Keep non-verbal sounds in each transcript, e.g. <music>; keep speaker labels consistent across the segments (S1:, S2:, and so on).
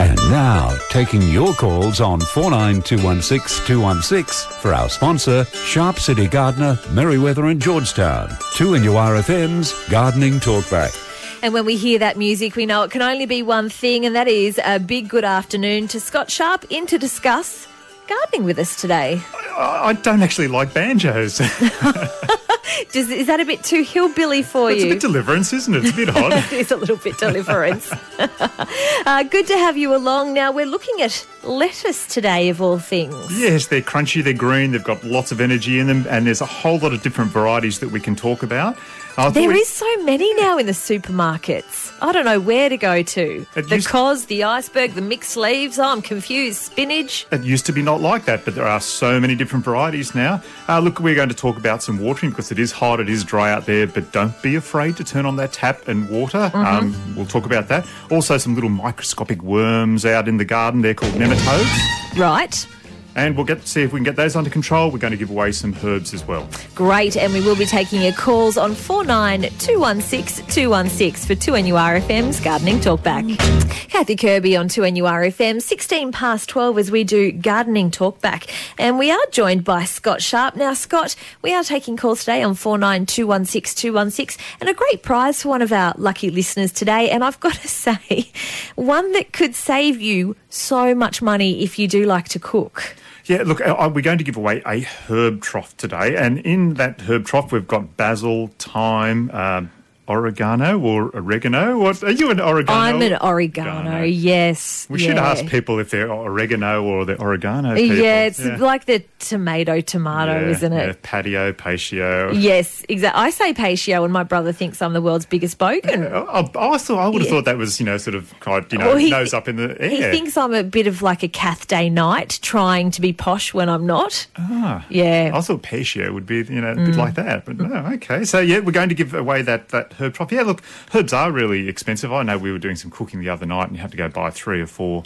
S1: And now, taking your calls on 49216216 216 for our sponsor, Sharp City Gardener, Merewether and Georgetown. Two NURFM's Gardening Talkback.
S2: And when we hear that music, we know it can only be one thing, and that is a big good afternoon to Scott Sharp in to discuss gardening with us today.
S3: I I don't actually like banjos. <laughs>
S2: Does, is that a bit too hillbilly for you?
S3: it's a bit deliverance, isn't it? It's a bit hot.
S2: it is a little bit deliverance. <laughs> uh, good to have you along. Now, we're looking at lettuce today, of all things.
S3: yes, they're crunchy, they're green, they've got lots of energy in them, and there's a whole lot of different varieties that we can talk about. I thought
S2: There
S3: we-
S2: is so many now in the supermarkets. I don't know where to go to.
S3: It
S2: the cos, the iceberg, the mixed leaves. Oh, I'm confused. Spinach.
S3: It used to be not like that, but there are so many different varieties now. Uh, look, we're going to talk about some watering because it is hot, it is dry out there, but don't be afraid to turn on that tap and water. Um, we'll talk about that. Also, some little microscopic worms out in the garden. They're called nematodes.
S2: Right.
S3: And we'll get to see if we can get those under control. We're going to give away some herbs as well.
S2: Great, and we will be taking your calls on 49216216 216 for 2NURFM's Gardening Talkback. Kathy Kirby on 2NURFM, 16 past 12 as we do Gardening Talkback. And we are joined by Scott Sharp. Now, Scott, we are taking calls today on 49216216 216 and a great prize for one of our lucky listeners today. And I've got to <laughs> say, one that could save you so much money if you do like to cook.
S3: Yeah, look, uh, we're going to give away a herb trough today, and in that herb trough, we've got basil, thyme, um, oregano or oregano. What are you an oregano?
S2: I'm an oregano, yes.
S3: We should ask people if they're oregano or they're oregano. People.
S2: Yeah, it's like the tomato tomato,
S3: Yeah,
S2: isn't
S3: yeah,
S2: it?
S3: patio, patio.
S2: Yes, exactly. I say patio, and my brother thinks I'm the world's biggest bogan.
S3: I, I, thought, I would have
S2: Yeah.
S3: thought that was, you know, sort of you know,
S2: Well, he-
S3: nose up in the air.
S2: He thinks I'm a bit of like a Kath Day-Knight, trying to be posh when I'm not. Ah, yeah.
S3: I thought patio would be, you know, a bit like that, but no, okay. So yeah, we're going to give away that that herb trough. Yeah, look, herbs are really expensive. I know we were doing some cooking the other night, and you had to go buy three or four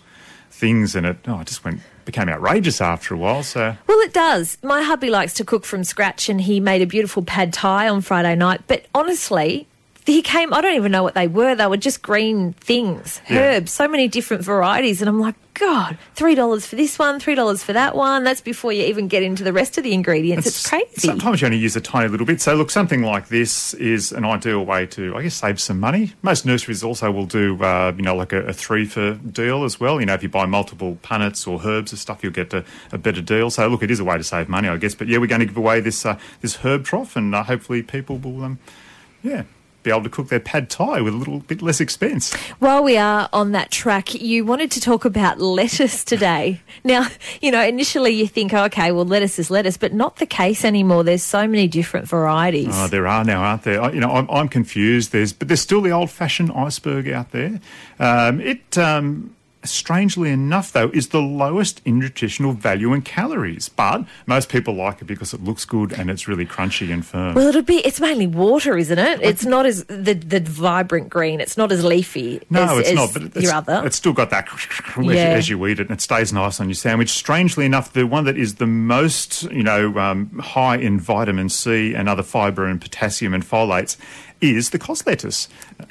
S3: things, and it oh, it just went became outrageous after a while. So
S2: Well, it does. My hubby likes to cook from scratch, and he made a beautiful pad thai on Friday night. But honestly, he came. I don't even know what they were. They were just green things,
S3: Yeah.
S2: herbs, so many different varieties. And I'm like, God, three dollars for this one, three dollars for that one. That's before you even get into the rest of the ingredients. It's, crazy.
S3: Sometimes you only use a tiny little bit. So look, something like this is an ideal way to, I guess, save some money. Most nurseries also will do, uh, you know, like a, a three for deal as well. You know, if you buy multiple punnets or herbs and stuff, you'll get a, a better deal. So look, it is a way to save money, I guess. But yeah, we're going to give away this uh, this herb trough, and uh, hopefully people will, um, yeah. Be able to cook their pad thai with a little bit less expense.
S2: While we are on that track, you wanted to talk about lettuce today. Now, you know, initially you think, oh, okay, well, lettuce is lettuce, but not the case anymore. There's so many different varieties.
S3: Oh, there are now, aren't there? I- You know, I'm, I'm confused. There's, but there's still the old-fashioned iceberg out there. Um, it, um, strangely enough, though, is the lowest in nutritional value and calories. But most people like it because it looks good and it's really crunchy and firm.
S2: Well, it'll be. It's mainly water, isn't it? It's not as the the vibrant green. It's not as leafy.
S3: no,
S2: as,
S3: it's
S2: as
S3: not. But it's,
S2: your other.
S3: it's still got that <laughs> as, you,
S2: Yeah.
S3: as you eat it, and it stays nice on your sandwich. Strangely enough, the one that is the most, you know, um, high in vitamin C and other fibre and potassium and folates is the cos lettuce.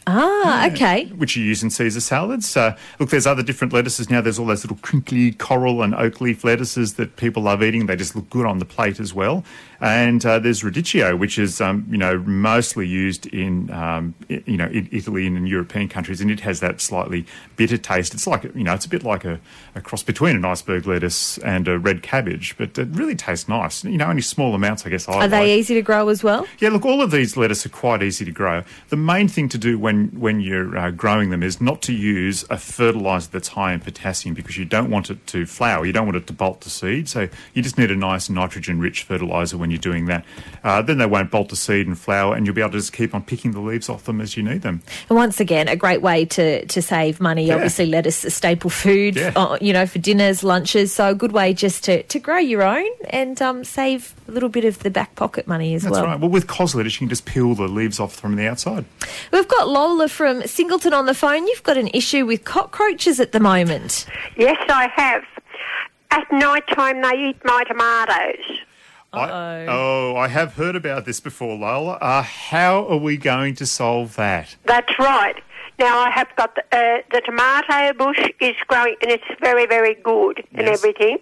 S2: ah, okay.
S3: which you use in Caesar salads. Uh, look, there's other different lettuces now. There's all those little crinkly coral and oak leaf lettuces that people love eating. They just look good on the plate as well. And uh, there's radicchio, which is um, you know mostly used in um, you know in Italy and in European countries, and it has that slightly bitter taste. It's like you know it's a bit like a, a cross between an iceberg lettuce and a red cabbage, but it really tastes nice. You know, only small amounts, I guess. I
S2: Are they
S3: like.
S2: easy to grow as well?
S3: Yeah, look, all of these lettuce are quite easy to grow. The main thing to do when, when you're uh, growing them is not to use a fertilizer that's high in potassium because you don't want it to flower. You don't want it to bolt the seed. So you just need a nice nitrogen rich fertilizer when you're doing that. Uh, then they won't bolt the seed and flower, and you'll be able to just keep on picking the leaves off them as you need them.
S2: And once again, a great way to, to save money. Obviously, lettuce is a staple food,
S3: Yeah.
S2: uh, you know, for dinners, lunches. So a good way just to, to grow your own and um, save a little bit of the back pocket money as well.
S3: That's
S2: well.
S3: right. Well, with cos lettuce, you can just peel the leaves off from the outside.
S2: We've got Lola from Singleton on the phone. You've got an issue with cockroaches at the moment.
S4: Yes, I have. At night time, they eat my tomatoes.
S3: I, oh, I have heard about this before, Lola. Uh, how are we going to solve that?
S4: That's right. Now I have got the, uh, the tomato bush is growing and it's very, very good and everything.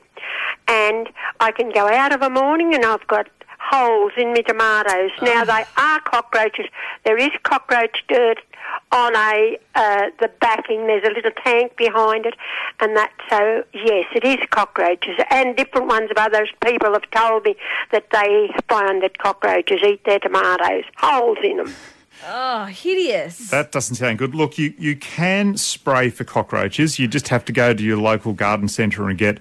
S4: And I can go out of a morning and I've got holes in my tomatoes. Now
S3: Ah.
S4: they are cockroaches. There is cockroach dirt on a uh, the backing. There's a little tank behind it, and that so yes, it is cockroaches and different ones of others. People have told me that they find that cockroaches eat their tomatoes, holes in them.
S2: Oh, hideous.
S3: That doesn't sound good. Look, you, you can spray for cockroaches. You just have to go to your local garden centre and get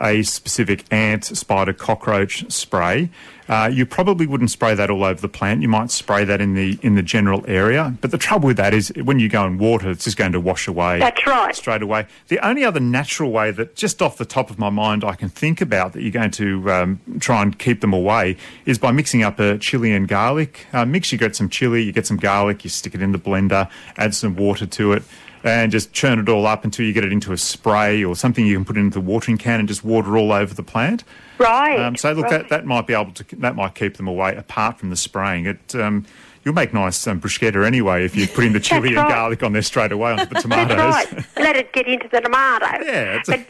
S3: a specific ant, spider, cockroach spray. Uh, you probably wouldn't spray that all over the plant. You might spray that in the in the general area. But the trouble with that is when you go in water, it's just going to wash away.
S4: That's right.
S3: Straight away. The only other natural way that, just off the top of my mind, I can think about that you're going to um, try and keep them away is by mixing up a chili and garlic uh, mix. You get some chili, you get some garlic, you stick it in the blender, add some water to it. And just churn it all up until you get it into a spray or something you can put into the watering can and just water all over the plant.
S4: Right.
S3: Um, so look,
S4: right.
S3: that, that might be able to that might keep them away apart from the spraying. It um, you'll make nice um, bruschetta anyway if you put in the chili and
S4: right.
S3: garlic on there straight away onto the tomatoes.
S4: That's right. Let it get into the tomato. <laughs>
S3: Yeah,
S4: but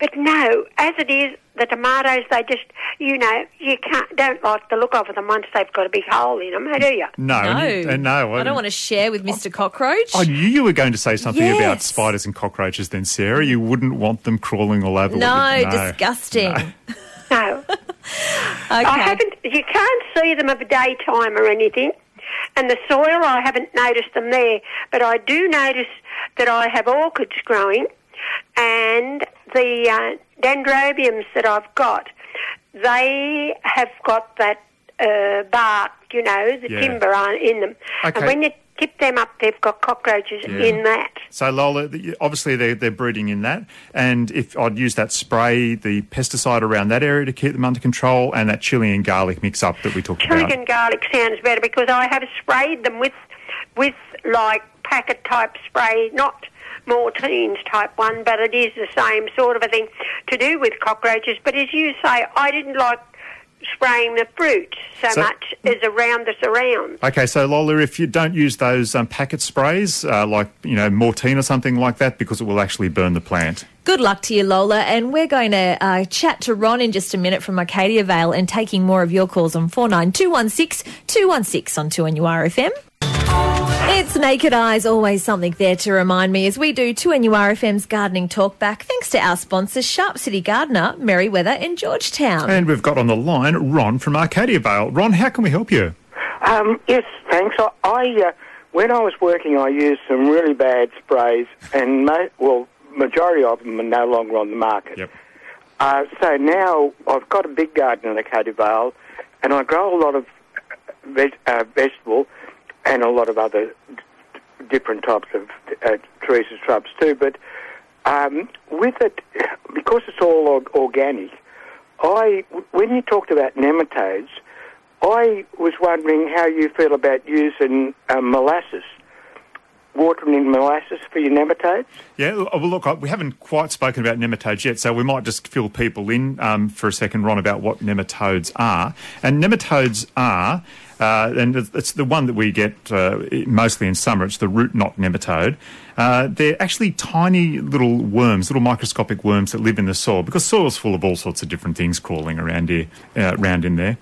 S4: but no, as it is, the tomatoes they just you know you can't don't like the look of them once they've got a big hole in them, do you?
S3: No,
S2: no.
S3: and and no.
S2: I don't want to share with Mr. Cockroach.
S3: I knew you were going to say something about spiders and cockroaches. Then, Sarah, you wouldn't want them crawling all over.
S2: no,
S3: what you-
S2: disgusting.
S4: No, <laughs>
S2: Okay.
S4: I haven't. You can't see them of a daytime or anything. And the soil, I haven't noticed them there, but I do notice that I have orchids growing, and the uh, dendrobiums that I've got, they have got that uh, bark, you know, the
S3: Yeah.
S4: timber on, in them.
S3: Okay.
S4: And when you tip them up, they've got cockroaches
S3: Yeah.
S4: in that.
S3: So Lola, obviously they're, they're breeding in that, and if I'd use that spray, the pesticide around that area to keep them under control, and that chili and garlic mix up that we talked
S4: Chili
S3: about.
S4: Chili and garlic sounds better because I have sprayed them with, with like packet type spray, not Morteins type one, but it is the same sort of a thing to do with cockroaches. But as you say, I didn't like spraying the fruit so,
S3: So-
S4: much as around the surround.
S3: Okay, so Lola, if you don't use those um, packet sprays, uh, like you know Mortein or something like that, because it will actually burn the plant.
S2: Good luck to you, Lola. And we're going to uh, chat to Ron in just a minute from Arcadia Vale and taking more of your calls on 49216 216 on 2NURFM. It's Naked Eyes, always something there to remind me as we do 2NURFM's gardening talkback, thanks to our sponsor, Sharp City Gardener, Merewether in Georgetown.
S3: And we've got on the line Ron from Arcadia Vale. Ron, how can we help you?
S5: Um, yes, thanks. I, I uh, when I was working, I used some really bad sprays, and mo- well, majority of them are no longer on the market.
S3: Yep.
S5: Uh, so now I've got a big garden in Arcadia Vale, and I grow a lot of veg- uh, vegetable and a lot of other different types of uh, trees and shrubs too. But um, with it, because it's all or- organic, I when you talked about nematodes, I was wondering how you feel about using um, molasses, watering in molasses for your nematodes.
S3: Yeah, well, look, we haven't quite spoken about nematodes yet, so we might just fill people in um, for a second, Ron, about what nematodes are. And nematodes are, uh, and it's- the one that we get uh, mostly in summer, it's the root knot nematode. Uh, they're actually tiny little worms, little microscopic worms that live in the soil, because soil's full of all sorts of different things crawling around here, uh, around in there.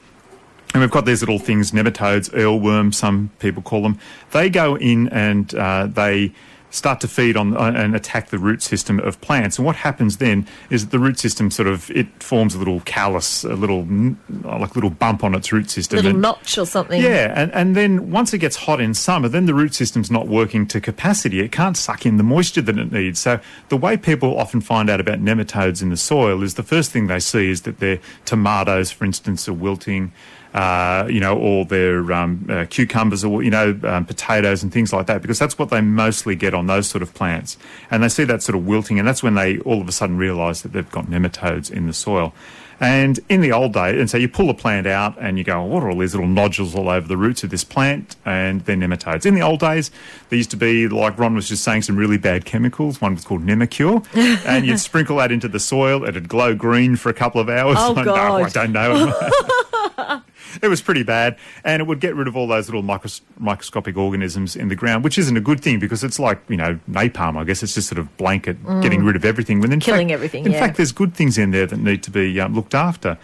S3: And we've got these little things, nematodes, eelworms, some people call them. They go in and uh, they start to feed on uh, and attack the root system of plants. And what happens then is that the root system sort of it forms a little callus, a little mm, like little bump on its root system.
S2: Little
S3: and-
S2: notch or something.
S3: yeah, and, and then once it gets hot in summer, then the root system's not working to capacity. It can't suck in the moisture that it needs. So the way people often find out about nematodes in the soil is the first thing they see is that their tomatoes, for instance, are wilting. Uh, you know, all their um, uh, cucumbers, or you know, um, potatoes and things like that, because that's what they mostly get on those sort of plants. And they see that sort of wilting, and that's when they all of a sudden realise that they've got nematodes in the soil. And in the old days, and so you pull a plant out and you go, what are all these little nodules all over the roots of this plant? And they're nematodes. In the old days, there used to be, like Ron was just saying, some really bad chemicals. One was called Nemacur. <laughs> and you'd sprinkle that into the soil. It'd glow green for a couple of hours.
S2: Oh, <laughs>
S3: no,
S2: God.
S3: I don't know. <laughs> <laughs> it was pretty bad, and it would get rid of all those little micros- microscopic organisms in the ground, which isn't a good thing because it's like you know napalm. I guess it's just sort of blanket getting rid of everything. When in
S2: Mm. Killing
S3: fact,
S2: everything,
S3: In
S2: yeah.
S3: fact, there's good things in there that need to be um, looked after.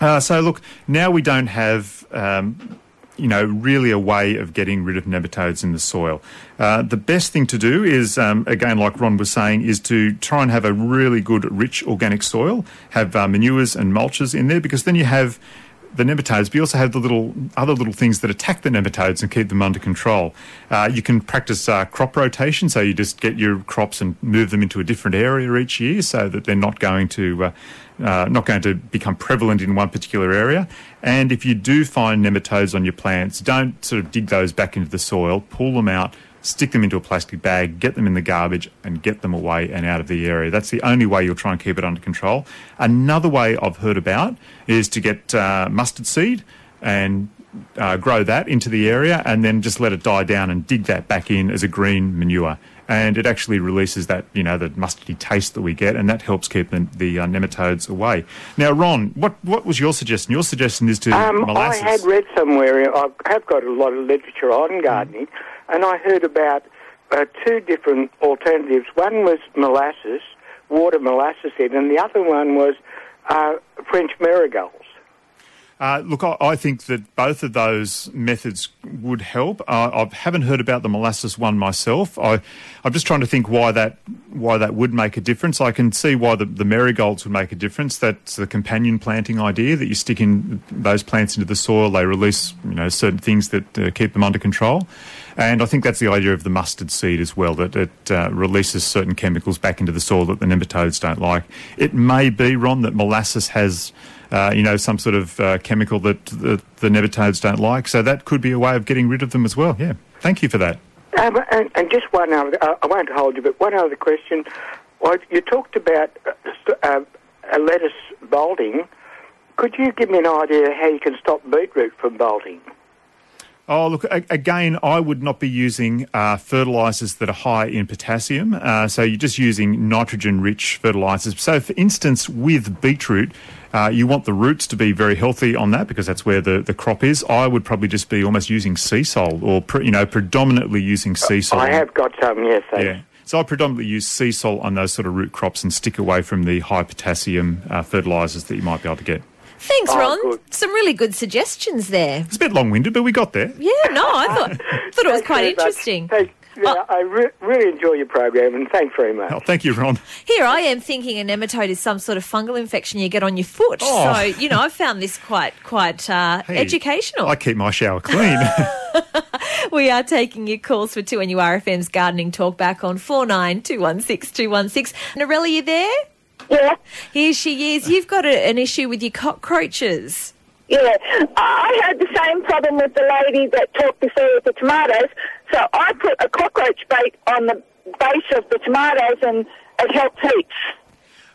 S3: Uh, so look, now we don't have. Um, you know, really a way of getting rid of nematodes in the soil. Uh, the best thing to do is, um, again, like Ron was saying, is to try and have a really good, rich organic soil, have uh, manures and mulches in there, because then you have the nematodes, but you also have the little other little things that attack the nematodes and keep them under control. Uh, you can practice uh, crop rotation, so you just get your crops and move them into a different area each year, so that they're not going to uh, uh, not going to become prevalent in one particular area. And if you do find nematodes on your plants, don't sort of dig those back into the soil. Pull them out. Stick them into a plastic bag, get them in the garbage, and get them away and out of the area. That's the only way you'll try and keep it under control. Another way I've heard about is to get uh, mustard seed and uh, grow that into the area and then just let it die down and dig that back in as a green manure. And it actually releases that, you know, the mustardy taste that we get, and that helps keep the, the uh, nematodes away. Now, Ron, what, what was your suggestion? Your suggestion is to
S5: Um, I had read somewhere, I have got a lot of literature on gardening, and I heard about uh, two different alternatives. One was molasses, water molasses in, and the other one was uh, French marigolds.
S3: Uh, look, I, I think that both of those methods would help. Uh, I haven't heard about the molasses one myself. I, I'm just trying to think why that why that would make a difference. I can see why the, the marigolds would make a difference. That's the companion planting idea that you stick in those plants into the soil. They release you know certain things that uh, keep them under control. And I think that's the idea of the mustard seed as well, that it uh, releases certain chemicals back into the soil that the nematodes don't like. It may be, Ron, that molasses has, uh, you know, some sort of uh, chemical that the, the nematodes don't like. So that could be a way of getting rid of them as well. Yeah. Thank you for that.
S5: Um, and, and just one other, uh, I won't hold you, but one other question. Well, you talked about uh, uh, a lettuce bolting. Could you give me an idea how you can stop beetroot from bolting?
S3: Oh, look, again, I would not be using uh, fertilisers that are high in potassium. Uh, so you're just using nitrogen rich fertilisers. So, for instance, with beetroot, uh, you want the roots to be very healthy on that because that's where the, the crop is. I would probably just be almost using sea salt or, pre, you know, predominantly using sea salt.
S5: I have got some, yes. thanks.
S3: Yeah. So I predominantly use sea salt on those sort of root crops and stick away from the high potassium uh, fertilisers that you might be able to get.
S2: Thanks,
S5: Oh,
S2: Ron.
S5: good.
S2: Some really good suggestions there.
S3: It's a bit long winded, but we got there.
S2: Yeah, no, I <laughs> thought thought it was quite
S5: very much.
S2: interesting.
S5: Thank- yeah,
S2: Oh.
S5: I re- really enjoy your program, and thanks very much.
S3: Oh, thank you, Ron.
S2: Here I am thinking a nematode is some sort of fungal infection you get on your foot.
S3: Oh.
S2: So you know, I found this quite quite uh,
S3: Hey,
S2: educational.
S3: I keep my shower clean. <laughs> <laughs>
S2: We are taking your calls for 2NURFM's gardening talk back on 49216216. Narelle, you there?
S6: Yeah, <laughs>
S2: Here she is. You've got a, an issue with your cockroaches.
S6: yeah. I had the same problem with the lady that talked before with the tomatoes. So I put a cockroach bait on the base of the tomatoes and it helped heaps.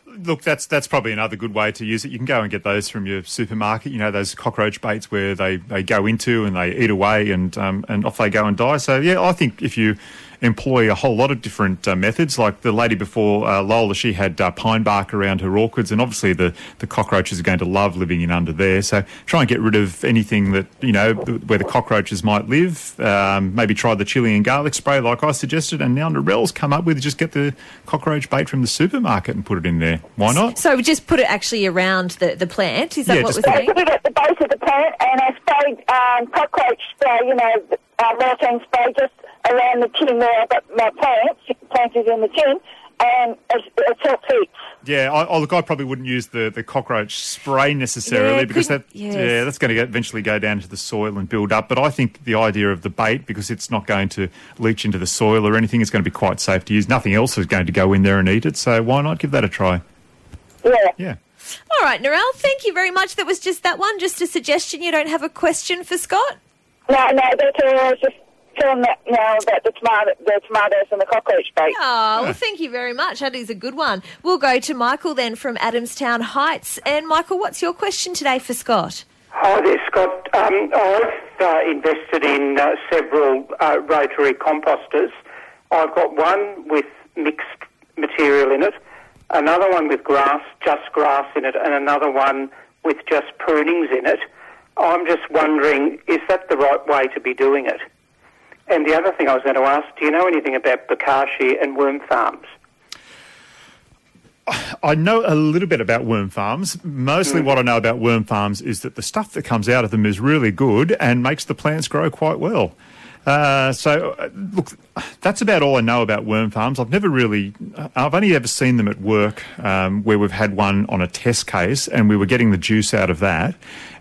S3: Look, that's that's probably another good way to use it. You can go and get those from your supermarket. You know those cockroach baits where they, they go into and they eat away and um, and off they go and die. So yeah, I think if you employ a whole lot of different uh, methods, like the lady before uh, Lola, she had uh, pine bark around her orchids, and obviously the the cockroaches are going to love living in under there. So try and get rid of anything that you know where the cockroaches might live. Um, maybe try the chili and garlic spray like I suggested, and now Narelle's come up with just get the cockroach bait from the supermarket and put it in there. Why not?
S2: So we just put it actually around the, the plant. Is that
S3: Yeah,
S2: what we're
S3: put
S6: I
S2: saying?
S6: put it at the base of the plant and I sprayed um, cockroach spray, you know, uh, Mortein spray just around the tin where I've got my plants, planted in the tin, and it's, it's helped heaps.
S3: Yeah, I, I, look, I probably wouldn't use the, the cockroach spray necessarily
S2: Yeah,
S3: because that
S2: yes.
S3: yeah that's going to eventually go down into the soil and build up. But I think the idea of the bait because it's not going to leach into the soil or anything, it's going to be quite safe to use. Nothing else is going to go in there and eat it, so why not give that a try?
S6: Yeah.
S3: Yeah.
S2: All right, Narelle, thank you very much. That was just that one, just a suggestion. You don't have a question for Scott?
S6: No, no, that's all. I was just telling that now about the, tomato, the tomatoes and the cockroach bait.
S2: Oh, well, thank you very much. That is a good one. We'll go to Michael then from Adamstown Heights. And Michael, what's your question today for Scott?
S7: Hi there, Scott. Um, I've uh, invested in uh, several uh, rotary composters. I've got one with mixed material in it, another one with grass, just grass in it, and another one with just prunings in it. I'm just wondering, is that the right way to be doing it? And the other thing I was going to ask, do you know anything about bokashi and worm farms? <sighs>
S3: I know a little bit about worm farms. Mostly
S7: Mm.
S3: what I know about worm farms is that the stuff that comes out of them is really good and makes the plants grow quite well. Uh, so, uh, look, that's about all I know about worm farms. I've never really, I've only ever seen them at work um, where we've had one on a test case and we were getting the juice out of that.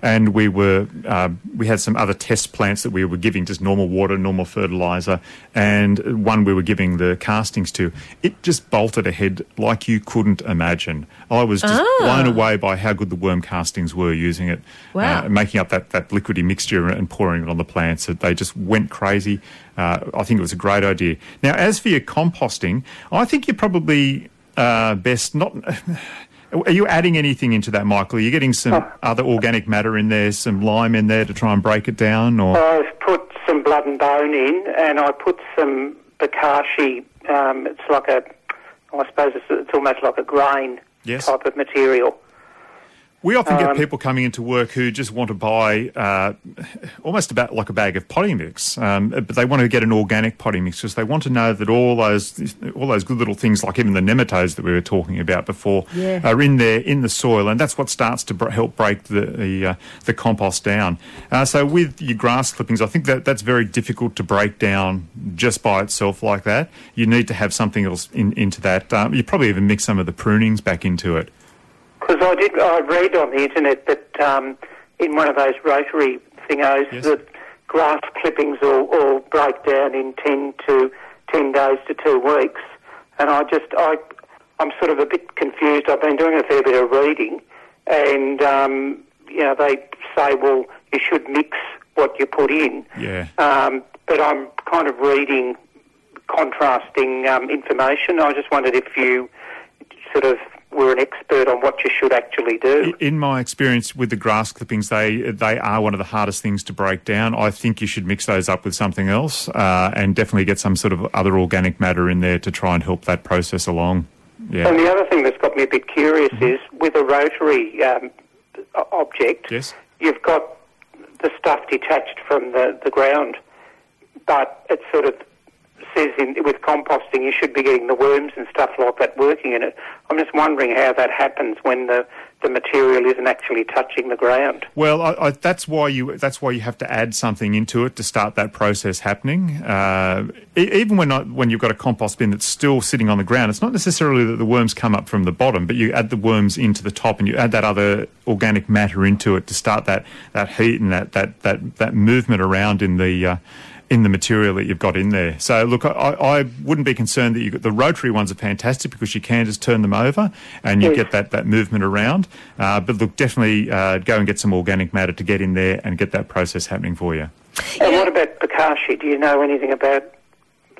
S3: And we were, uh, we had some other test plants that we were giving just normal water, normal fertilizer, and one we were giving the castings to. It just bolted ahead like you couldn't imagine. I was just blown away by how good the worm castings were using it,
S2: Wow.
S3: uh, making up that, that liquidy mixture and pouring it on the plants. They just went crazy. Uh, I think it was a great idea. Now, as for your composting, I think you're probably uh, best not. <laughs> Are you adding anything into that, Michael? Are you getting some other organic matter in there, some lime in there to try and break it down, or
S7: I've put some blood and bone in, and I put some bokashi. Um, it's like a, I suppose it's, it's almost like a grain
S3: Yes.
S7: type of material.
S3: We often get
S7: Um,
S3: people coming into work who just want to buy uh, almost about like a bag of potting mix, um, but they want to get an organic potting mix because they want to know that all those all those good little things, like even the nematodes that we were talking about before,
S2: Yeah.
S3: are in there in the soil, and that's what starts to br- help break the the, uh, the compost down. Uh, so with your grass clippings, I think that that's very difficult to break down just by itself like that. You need to have something else in, into that. Um, you probably even mix some of the prunings back into it.
S7: Because I did, I read on the internet that um, in one of those rotary thingos
S3: Yes.
S7: that grass clippings will, will break down in ten to ten days to two weeks, and I just I I'm sort of a bit confused. I've been doing a fair bit of reading, and um, you know they say well you should mix what you put in,
S3: Yeah.
S7: um, but I'm kind of reading contrasting um, information. I just wondered if you sort of were an expert on what you should actually do.
S3: In my experience with the grass clippings, they they are one of the hardest things to break down. I think you should mix those up with something else, uh, and definitely get some sort of other organic matter in there to try and help that process along. Yeah.
S7: And the other thing that's got me a bit curious is with a rotary um, object,
S3: Yes.
S7: you've got the stuff detached from the, the ground, but it sort of says in, with composting you should be getting the worms and stuff like that working in it. I'm just wondering how that happens when the, the material isn't actually touching the ground.
S3: Well, I, I, that's why you that's why you have to add something into it to start that process happening. Uh, even when when you've got a compost bin that's still sitting on the ground, it's not necessarily that the worms come up from the bottom, but you add the worms into the top and you add that other organic matter into it to start that, that heat and that that that, that movement around in the. Uh, in the material that you've got in there. So, look, I, I wouldn't be concerned that you got the rotary ones are fantastic because you can just turn them over and you
S7: Yes.
S3: get that, that movement around. Uh, but look, definitely uh, go and get some organic matter to get in there and get that process happening for you.
S7: And what about Bokashi? Do you know anything about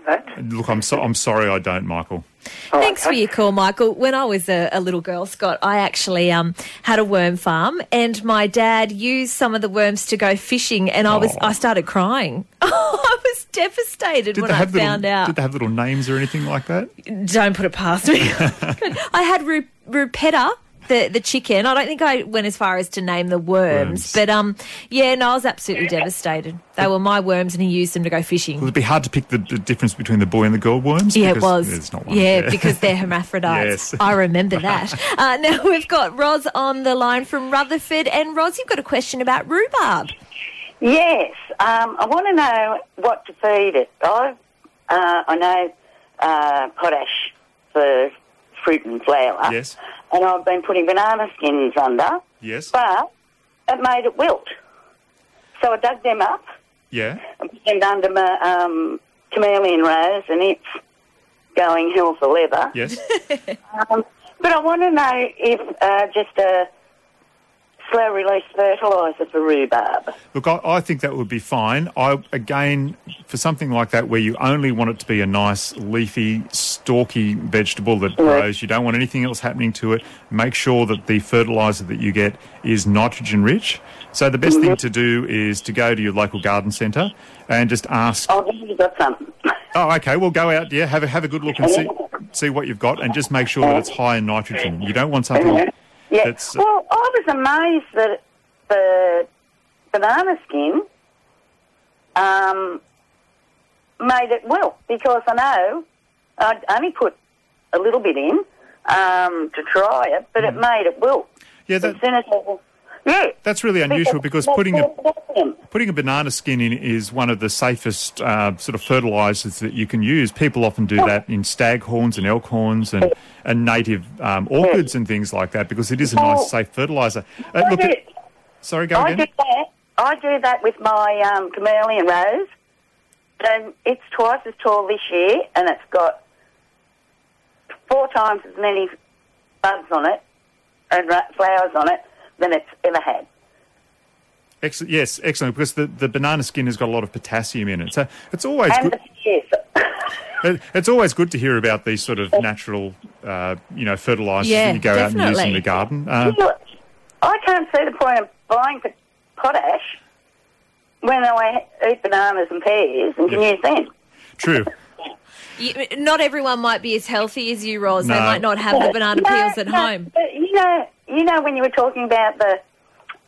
S7: that?
S3: Look, I'm so, I'm sorry, I don't, Michael.
S7: Oh,
S2: Thanks for your call, Michael. When I was a, a little girl, Scott, I actually um, had a worm farm, and my dad used some of the worms to go fishing, and I was
S3: Oh.
S2: I started crying. <laughs> I was devastated
S3: Did
S2: when I found
S3: little,
S2: out.
S3: Did they have little names or anything like that?
S2: Don't put it past me. <laughs> <laughs> I had Ru- Rupetta. The, the chicken. I don't think I went as far as to name the worms,
S3: Worms.
S2: but um, yeah, no, I was absolutely devastated. They were my worms, and he used them to go fishing.
S3: Well, it'd be hard to pick the, the difference between the boy and the girl worms.
S2: Yeah, it was.
S3: There's not one.
S2: Yeah, because they're <laughs> hermaphrodites.
S3: Yes.
S2: I remember that. <laughs> Uh, now we've got Roz on the line from Rutherford, and Roz, you've got a question about rhubarb.
S8: Yes, um, I want to know what to feed it. I uh, I know uh, potash for fruit and flower.
S3: Yes.
S8: And I've been putting banana skins under,
S3: Yes.
S8: but it made it wilt. So I dug them up
S3: Yeah.
S8: and put them under my um, chameleon rose, and it's going hell for leather.
S3: Yes. <laughs>
S8: Um, but I want to know if uh, just a slow release fertiliser for rhubarb.
S3: Look, I, I think that would be fine. I again, for something like that, where you only want it to be a nice leafy, stalky vegetable that grows, you don't want anything else happening to it. Make sure that the fertilizer that you get is nitrogen rich. So the best thing mm-hmm. to do is to go to your local garden centre and just ask.
S8: Oh, you've got some.
S3: Oh, okay. Well, go out, yeah, have a have a good look and see see what you've got, and just make sure that it's high in nitrogen. You don't want something
S8: Yeah.
S3: that's
S8: well, I was amazed that the banana skin um, made it well because I know I'd only put a little bit in um, to try it, but it made it well.
S3: Mm. Yeah,
S8: As
S3: that,
S8: soon as I,
S3: that's really unusual because putting a putting a banana skin in is one of the safest uh, sort of fertilisers that you can use. People often do that in stag horns and elk horns and, and native um, orchids and things like that because it is a nice, safe fertiliser. Uh, look, at, sorry, go
S8: I do that. I do that with my um, chameleon rose, and it's twice as tall this year, and it's got four times as many buds on it and flowers on it than it's ever had.
S3: Excellent. Yes, excellent. Because the, the banana skin has got a lot of potassium in it, so it's always
S8: And
S3: good.
S8: the, yes, <laughs>
S3: it- It's always good to hear about these sort of natural, uh, you know, fertilisers
S2: Yeah,
S3: that you go out and use in the garden. Uh,
S8: Look, I can't see the point of buying p- potash when I eat bananas and pears and can
S3: Yeah.
S8: use them.
S3: true.
S2: You, not everyone might be as healthy as you, Roz. They might not have the banana
S8: No,
S2: peels at
S8: no,
S2: home.
S8: But you know, you know when you were talking about the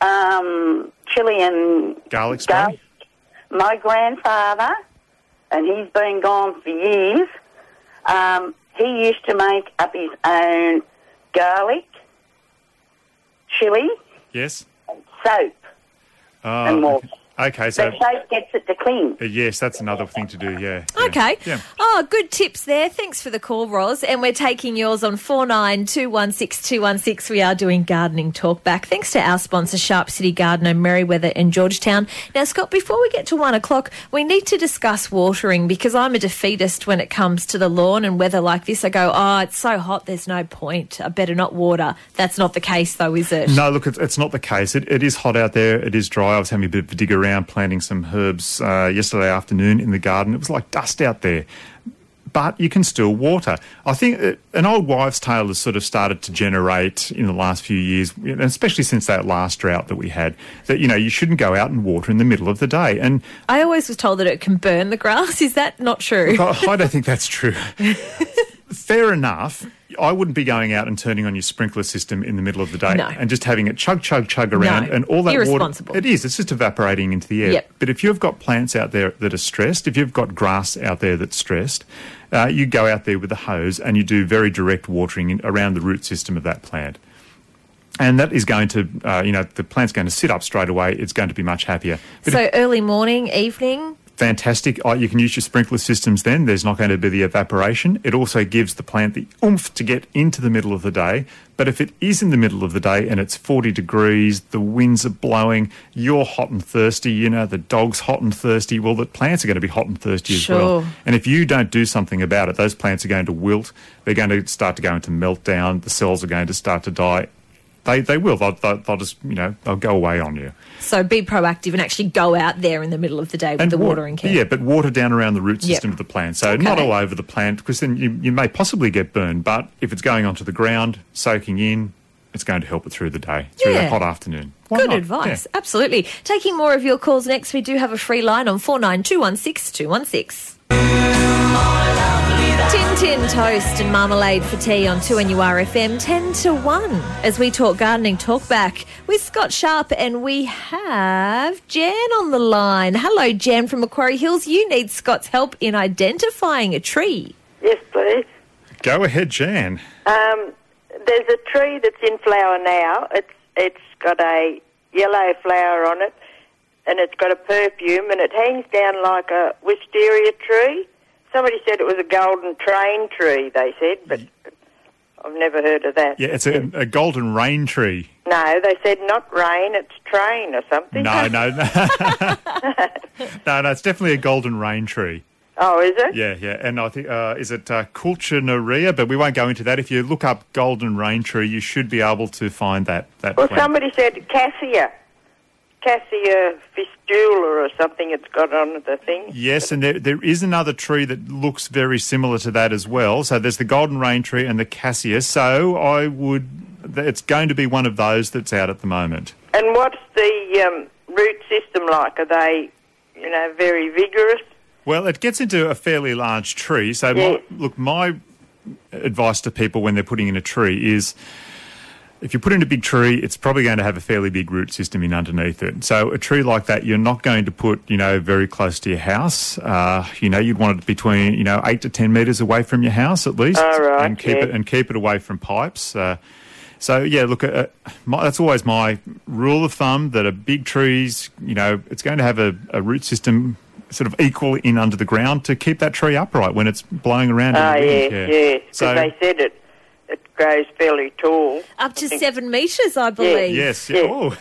S8: um, chili and
S3: Garlic
S8: my grandfather, and he's been gone for years. Um, he used to make up his own garlic, chili,
S3: Yes.
S8: and soap,
S3: Oh,
S8: and more.
S3: okay. Okay, so
S8: The soap gets it to clean.
S3: uh, yes, that's another thing to do. Yeah. yeah.
S2: Okay.
S3: Yeah.
S2: Oh, good tips there. Thanks for the call, Roz. And we're taking yours on 49216216. We are doing gardening talk back. Thanks to our sponsor, Sharp City Gardener, Merewether and Georgetown. Now, Scott, before we get to one o'clock, we need to discuss watering because I'm a defeatist when it comes to the lawn and weather like this. I go, oh, it's so hot, there's no point. I better not water. That's not the case, though, is it?
S3: No, look, it's, it's not the case. It, it is hot out there. It is dry. I was having a bit of a dig around planting some herbs uh, yesterday afternoon in the garden. It was like dust out there. But you can still water. I think uh, an old wives' tale has sort of started to generate in the last few years, especially since that last drought that we had, that, you know, you shouldn't go out and water in the middle of the day. And
S2: I always was told that it can burn the grass. <laughs> Is that not true?
S3: I I don't think that's true. <laughs> Fair enough. I wouldn't be going out and turning on your sprinkler system in the middle of the day
S2: No.
S3: and just having it chug, chug, chug around
S2: No.
S3: and all that
S2: Irresponsible.
S3: water. It is. It's just evaporating into the air.
S2: Yep.
S3: But if you've got plants out there that are stressed, if you've got grass out there that's stressed, uh, you go out there with a hose and you do very direct watering in, around the root system of that plant. And that is going to, uh, you know, the plant's going to sit up straight away. It's going to be much happier. But
S2: So early morning, evening,
S3: fantastic. Oh, you can use your sprinkler systems then. There's not going to be the evaporation. It also gives the plant the oomph to get into the middle of the day. But if it is in the middle of the day and it's 40 degrees, the winds are blowing, you're hot and thirsty, you know, the dog's hot and thirsty, well, the plants are going to be hot and thirsty as well. And if you don't do something about it, those plants are going to wilt. They're going to start to go into meltdown. The cells are going to start to die. They, they will. They'll, they'll, they'll just, you know, they'll go away on you.
S2: So be proactive and actually go out there in the middle of the day with the
S3: wa-
S2: watering can.
S3: Yeah, but water down around the root
S2: Yep.
S3: system of the plant. So not all over the plant, because then you, you may possibly get burned. But if it's going onto the ground, soaking in, it's going to help it through the day, through
S2: Yeah.
S3: that hot afternoon. Why
S2: Good
S3: not?
S2: advice.
S3: Yeah.
S2: Absolutely. Taking more of your calls next, we do have a free line on 49216216. 216. Tin Tin Toast and Marmalade for tea on 2NURFM 10 to 1 as we talk gardening talk back with Scott Sharp and we have Jan on the line. Hello, Jan from Macquarie Hills. You need Scott's help in identifying a tree.
S9: Yes, please.
S3: Go ahead, Jan.
S9: Um, there's a tree that's in flower now. It's it's got a yellow flower on it, and it's got a perfume, and it hangs down like a wisteria tree. Somebody said it was a golden train tree. They said, but I've never heard of that.
S3: Yeah, it's a, a golden rain tree.
S9: No, they said not rain, it's train or something.
S3: No, no, no. <laughs> <laughs> no, no, it's definitely a golden rain tree.
S9: Oh, is it?
S3: Yeah, yeah. And I think, uh, is it uh? But we won't go into that. If you look up golden rain tree, you should be able to find that, that
S9: Well,
S3: plant.
S9: somebody said cassia, cassia fistula or something. It's got on the thing.
S3: Yes, and there, there is another tree that looks very similar to that as well. So there's the golden rain tree and the cassia. So I would, it's going to be one of those that's out at the moment.
S9: And what's the um, root system like? Are they, you know, very vigorous?
S3: Well, it gets into a fairly large tree. So,
S9: Yeah.
S3: my, look, my advice to people when they're putting in a tree is if you put in a big tree, it's probably going to have a fairly big root system in underneath it. So a tree like that, you're not going to put, you know, very close to your house. Uh, you know, you'd want it between, you know, eight to ten metres away from your house at least,
S9: right,
S3: and keep
S9: yeah.
S3: it and keep it away from pipes. Uh, so yeah, look, uh, my, that's always my rule of thumb that a big trees, you know, it's going to have a, a root system sort of equal in under the ground to keep that tree upright when it's blowing around.
S9: Oh,
S3: in the
S9: yeah,
S3: wind.
S9: yeah.
S3: So
S9: they said it grows fairly tall.
S2: Up to seven metres, I believe.
S3: yes,
S9: Yeah.
S3: oh. <laughs>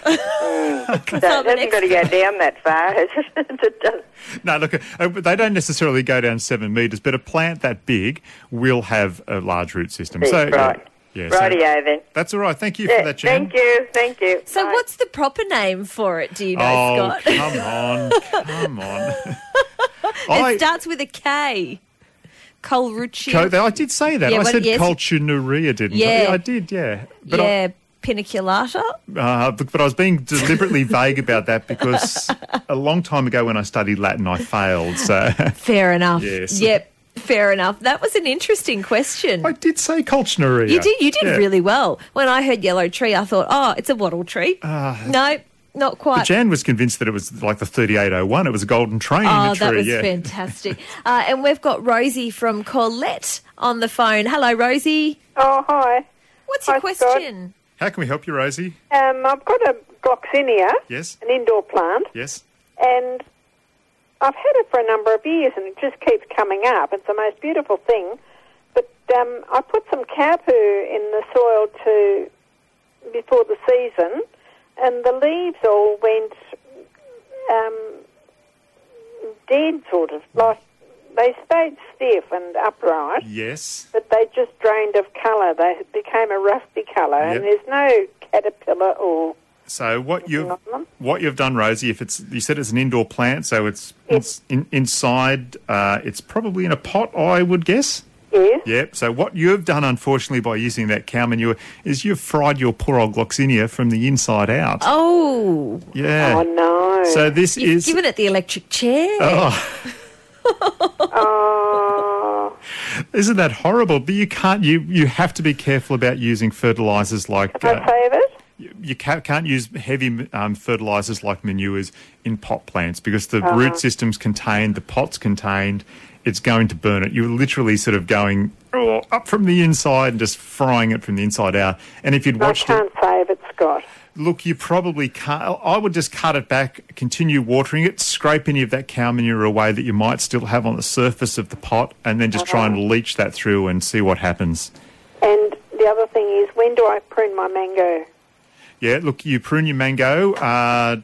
S9: So it
S2: the
S9: hasn't got to go down that far. has it? <laughs> It does-
S3: No, look, uh, they don't necessarily go down seven metres, but a plant that big will have a large root system.
S9: Yeah,
S3: so,
S9: right.
S3: Yeah, so
S9: Rightio then.
S3: that's all right. Thank you
S9: Yeah,
S3: for that, Jan.
S9: thank you, thank you.
S2: So,
S9: Bye.
S2: what's the proper name for it? Do you know,
S3: Oh,
S2: Scott?
S3: come on, come on. <laughs>
S2: it starts with a K. Colrucci.
S3: Co- I did say that.
S2: Yeah,
S3: I said
S2: yes.
S3: Colchinuria, didn't
S2: Yeah.
S3: I? I did, yeah. But I-
S2: yeah, paniculata.
S3: Uh, but, but I was being deliberately <laughs> vague about that because a long time ago when I studied Latin, I failed. So <laughs>
S2: Fair enough.
S3: Yes.
S2: Yep. Fair enough. That was an interesting question.
S3: I did say Colchinuria.
S2: You did. You did
S3: Yeah.
S2: really well. When I heard yellow tree, I thought, oh, it's a wattle tree. no, not
S3: But
S2: quite.
S3: Jan was convinced that it was like the 3801. It was a golden train in
S2: Oh,
S3: the tree.
S2: that was
S3: yeah.
S2: fantastic. <laughs> Uh, and we've got Rosie from Colette on the phone. Hello, Rosie.
S10: Oh, hi.
S2: What's your
S10: Hi, Scott.
S2: question?
S3: How can we help you, Rosie?
S10: Um, I've got a gloxinia,
S3: Yes,
S10: an indoor plant,
S3: yes.
S10: and I've had it for a number of years, and it just keeps coming up. It's the most beautiful thing. But um, I put some cow poo in the soil to before the season, and the leaves all went um, dead, sort of like they stayed stiff and upright.
S3: Yes.
S10: but they just drained of colour. They became a rusty colour, and there's no caterpillar or
S3: So what you've what you've done, Rosie, if it's you said it's an indoor plant, so it's, it's in, inside. Uh, it's probably in a pot, I would guess.
S10: Yes.
S3: Yep. So what you've done, unfortunately, by using that cow manure, is you've fried your poor old gloxinia from the inside out.
S2: Oh,
S3: Yeah.
S10: Oh no!
S3: So this
S2: you've
S3: is.
S2: given it the electric chair.
S3: Oh, <laughs>
S10: oh,
S3: isn't that horrible? But you can't. You you have to be careful about using fertilizers like.
S10: can I save it?
S3: you- you can't, can't use heavy um, fertilizers like manures in pot plants because the root system's contained, the pot's contained. It's going to burn it. You're literally sort of going oh, up from the inside and just frying it from the inside out. And if you'd watched it,
S10: can't save it, Scott.
S3: look, you probably can't. I would just cut it back, continue watering it, scrape any of that cow manure away that you might still have on the surface of the pot, and then just try and uh-huh. leach that through and see what happens.
S10: And the other thing is, when do I prune my mango?
S3: Yeah, look, you prune your mango. Uh,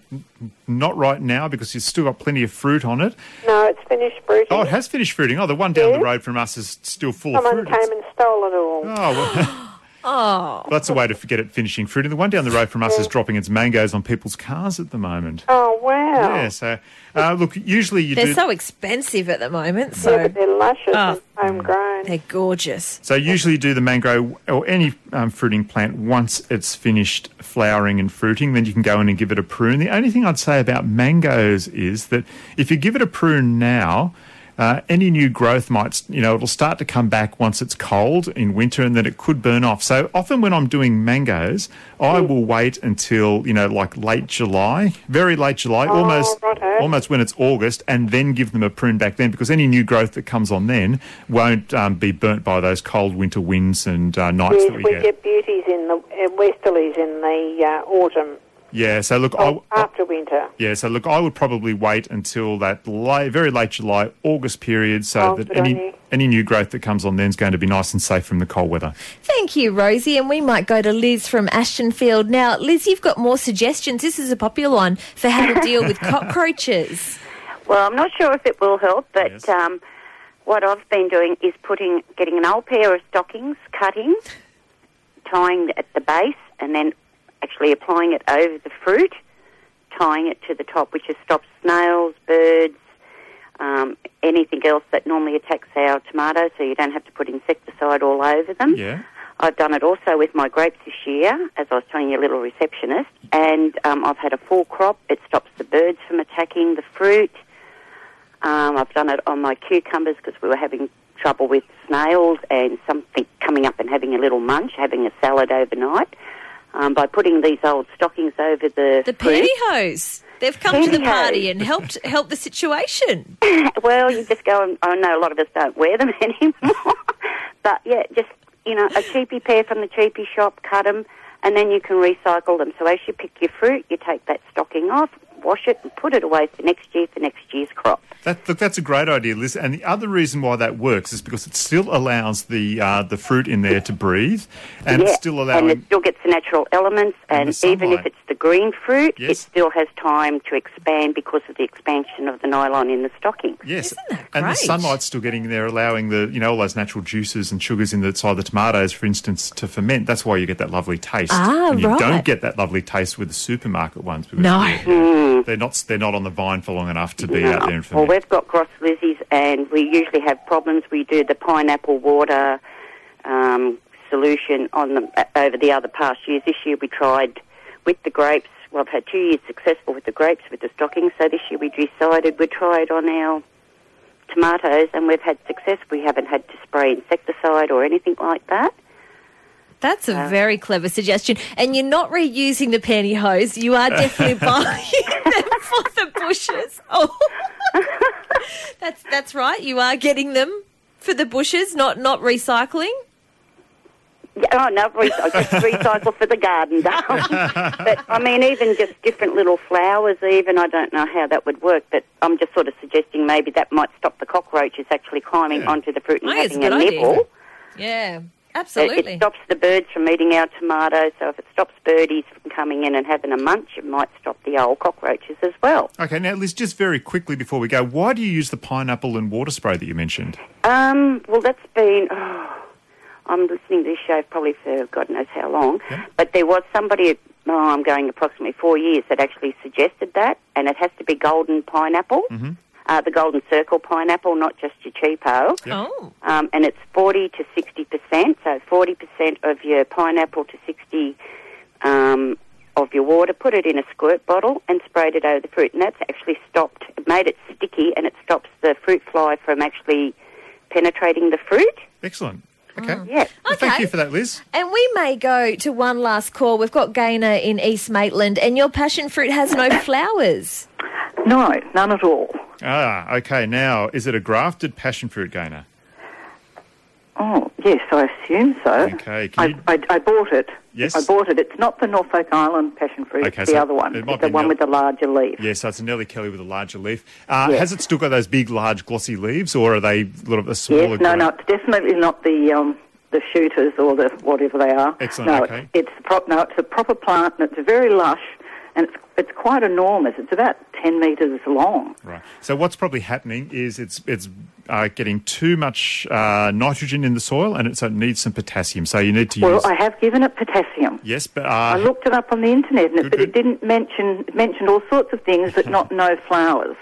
S3: not right now because you've still got plenty of fruit on it.
S10: No, it's finished fruiting.
S3: Oh, it has finished fruiting. Oh, the one down
S10: Yeah.
S3: the road from us is still full
S10: Someone
S3: of fruit.
S10: came and stole it all.
S3: Oh, well, <laughs>
S2: Oh,
S3: that's a way to forget it finishing fruiting. The one down the road from us is dropping its mangoes on people's cars at the moment.
S10: Oh wow!
S3: Yeah, so uh, look, usually you
S2: they're
S3: do.
S2: so expensive at the moment.
S10: Yeah,
S2: So
S10: but they're luscious
S2: Oh.
S10: and homegrown.
S2: they're gorgeous.
S3: So usually you do the mango or any um, fruiting plant once it's finished flowering and fruiting, then you can go in and give it a prune. The only thing I'd say about mangoes is that if you give it a prune now, uh, any new growth might, you know, it'll start to come back once it's cold in winter and then it could burn off. So often when I'm doing mangoes, I will wait until, you know, like late July, very late July, almost,
S10: righto.
S3: almost when it's August, and then give them a prune back then because any new growth that comes on then won't um, be burnt by those cold winter winds and uh, nights
S10: yes,
S3: that we,
S10: we
S3: get.
S10: get beauties in the uh, westerlies in the uh, autumn
S3: Yeah, so look,
S10: oh,
S3: I,
S10: after winter.
S3: yeah, so look, I would probably wait until that late, very late July, August period, so
S10: Oh,
S3: that any any new growth that comes on then is going to be nice and safe from the cold weather.
S2: Thank you, Rosie. And we might go to Liz from Ashtonfield. Now, Liz, you've got more suggestions. This is a popular one for how to deal with <laughs> cockroaches.
S8: Well, I'm not sure if it will help, but
S3: Yes.
S8: um, what I've been doing is putting, getting an old pair of stockings, cutting, tying at the base, and then actually applying it over the fruit, tying it to the top, which just stops snails, birds, um, anything else that normally attacks our tomatoes, so you don't have to put insecticide all over them.
S3: Yeah.
S8: I've done it also with my grapes this year, as I was telling your little receptionist, and um, I've had a full crop. It stops the birds from attacking the fruit. Um, I've done it on my cucumbers because we were having trouble with snails and something coming up and having a little munch, having a salad overnight.
S11: Um, by putting these old stockings over the
S2: The
S11: fruit.
S2: pantyhose. They've come to the party and helped help the situation. <laughs>
S11: well, you just go and I know a lot of us don't wear them <laughs> anymore. but yeah, just, you know, a cheapy pair from the cheapy shop, cut them, and then you can recycle them. So as you pick your fruit, you take that stocking off, wash it, and put it away for next year for next year's crop.
S3: That, look, that's a great idea, Liz. And the other reason why that works is because it still allows the uh, the fruit in there to breathe, and
S11: yeah,
S3: it's still allowing.
S11: and it still gets the natural elements,
S3: And
S11: and, even if it's the green fruit, it still has time to expand because of the expansion of the nylon in the stocking.
S3: Yes,
S2: that
S3: and the sunlight's still getting in there, allowing the you know all those natural juices and sugars in the side of the tomatoes, for instance, to ferment. That's why you get that lovely taste.
S2: Ah,
S3: and you
S2: right.
S3: don't get that lovely taste with the supermarket ones. Because
S2: No.
S3: They're, they're not they're not on the vine for long enough to be out there
S11: Well, we've got cross lizzies, and we usually have problems. We do the pineapple water um, solution on them uh, over the other past years. This year we tried with the grapes. Well, I've had two years successful with the grapes with the stockings. So this year we decided we'd try it on our tomatoes, and we've had success. We haven't had to spray insecticide or anything like that.
S2: That's a very clever suggestion. And you're not reusing the pantyhose. You are definitely <laughs> buying them for the bushes. <laughs> Oh, <laughs> that's that's right. You are getting them for the bushes, not not recycling.
S11: Yeah, oh no, re- I just recycle for the garden, but I mean, even just different little flowers. Even I don't know how that would work, but I'm just sort of suggesting maybe that might stop the cockroaches actually climbing
S3: Yeah.
S11: onto the fruit and
S2: I
S11: having
S2: a idea.
S11: nibble.
S2: Yeah, absolutely.
S11: it stops the birds from eating our tomatoes. So if it stops birdies from coming in and having a munch, it might stop the old cockroaches as well.
S3: Okay, now Liz, just very quickly before we go, why do you use the pineapple and water spray that you mentioned?
S11: Um, well, that's been. Oh, I'm listening to this show probably for God knows how long, but there was somebody. Oh, I'm going approximately four years that actually suggested that, and it has to be golden pineapple, uh, the golden circle pineapple, not just your cheapo.
S2: Oh,
S11: Um, and it's 40 to 60 percent. So 40 percent of your pineapple to 60 um, of your water. Put it in a squirt bottle and sprayed it over the fruit, and that's actually stopped. It made it sticky, and it stops the fruit fly from actually penetrating the fruit.
S3: Excellent. Okay.
S11: Yeah.
S3: Well, thank you for that, Liz.
S2: and we may go to one last call. We've got Gaynor in East Maitland, and your passion fruit has no <coughs> flowers.
S12: No, none at all.
S3: Ah, okay. Now, is it a grafted passion fruit Gaynor?
S12: Oh, yes, I assume so.
S3: Okay, can
S12: I,
S3: you-
S12: I, I bought it.
S3: Yes.
S12: I bought it. It's not the Norfolk Island passion fruit.
S3: Okay,
S12: it's the
S3: so
S12: other one.
S3: it might
S12: It's the one
S3: Nel-
S12: with the larger leaf.
S3: Yeah, so it's a Nellie Kelly with a larger leaf. Uh,
S12: Yes.
S3: Has it still got those big, large, glossy leaves, or are they a little bit smaller?
S12: Yes, no,
S3: green?
S12: no, it's definitely not the um, the shooters or the whatever they are.
S3: Excellent,
S12: No,
S3: okay.
S12: it's, it's pro- no, it's a proper plant and it's very lush and it's it's quite enormous. It's about ten metres long.
S3: Right. So what's probably happening is it's it's uh, getting too much uh, nitrogen in the soil, and it, so it needs some potassium. So you need to
S12: Well,
S3: use.
S12: I have given it potassium.
S3: yes, but
S12: I
S3: uh,
S12: looked it up on the internet, and it,
S3: Good,
S12: but it didn't mention it mentioned all sorts of things, but <laughs> not no flowers.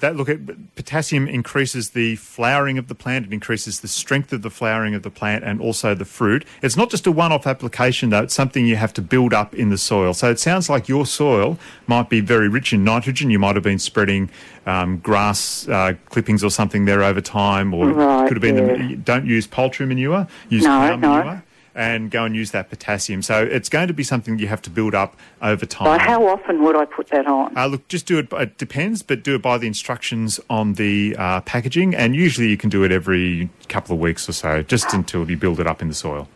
S3: That look at potassium increases the flowering of the plant. It increases the strength of the flowering of the plant, and also the fruit. It's not just a one-off application, though. It's something you have to build up in the soil. So it sounds like your soil might be very rich in nitrogen. You might have been spreading um, grass uh, clippings or something there over time, or
S12: Right,
S3: could have been.
S12: yeah.
S3: The, don't use poultry manure. Use
S12: No,
S3: cow
S12: no.
S3: And go and use that potassium. So it's going to be something you have to build up over time.
S12: So how often would I put that on?
S3: Uh, look, just do it. It depends, but do it by the instructions on the uh, packaging, and usually you can do it every couple of weeks or so, just until you build it up in the soil.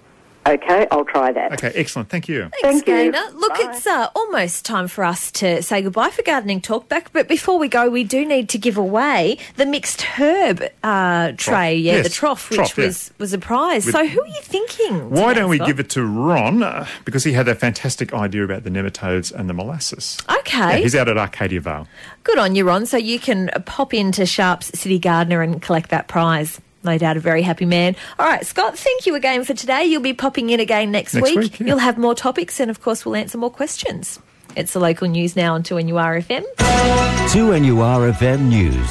S12: Okay, I'll try that.
S3: Okay, excellent. Thank you.
S2: Thanks,
S12: Thank you.
S2: Gaynor. Look, it's uh, almost time for us to say goodbye for Gardening Talkback. But before we go, we do need to give away the mixed herb uh, tray. Yeah,
S3: Yes,
S2: the trough, which
S3: trough, yeah.
S2: was was a prize.
S3: With-
S2: so who are you thinking?
S3: Why don't we
S2: Scott?
S3: give it to Ron uh, because he had that fantastic idea about the nematodes and the molasses.
S2: Okay.
S3: Yeah, he's out at Arcadia Vale.
S2: Good on you, Ron. So you can uh, pop into Sharps City Gardener and collect that prize. No doubt a very happy man. All right, Scott, thank you again for today. You'll be popping in again next,
S3: Next week, yeah.
S2: You'll have more topics and, of course, we'll answer more questions. It's the local news now on 2NURFM.
S13: 2NURFM News.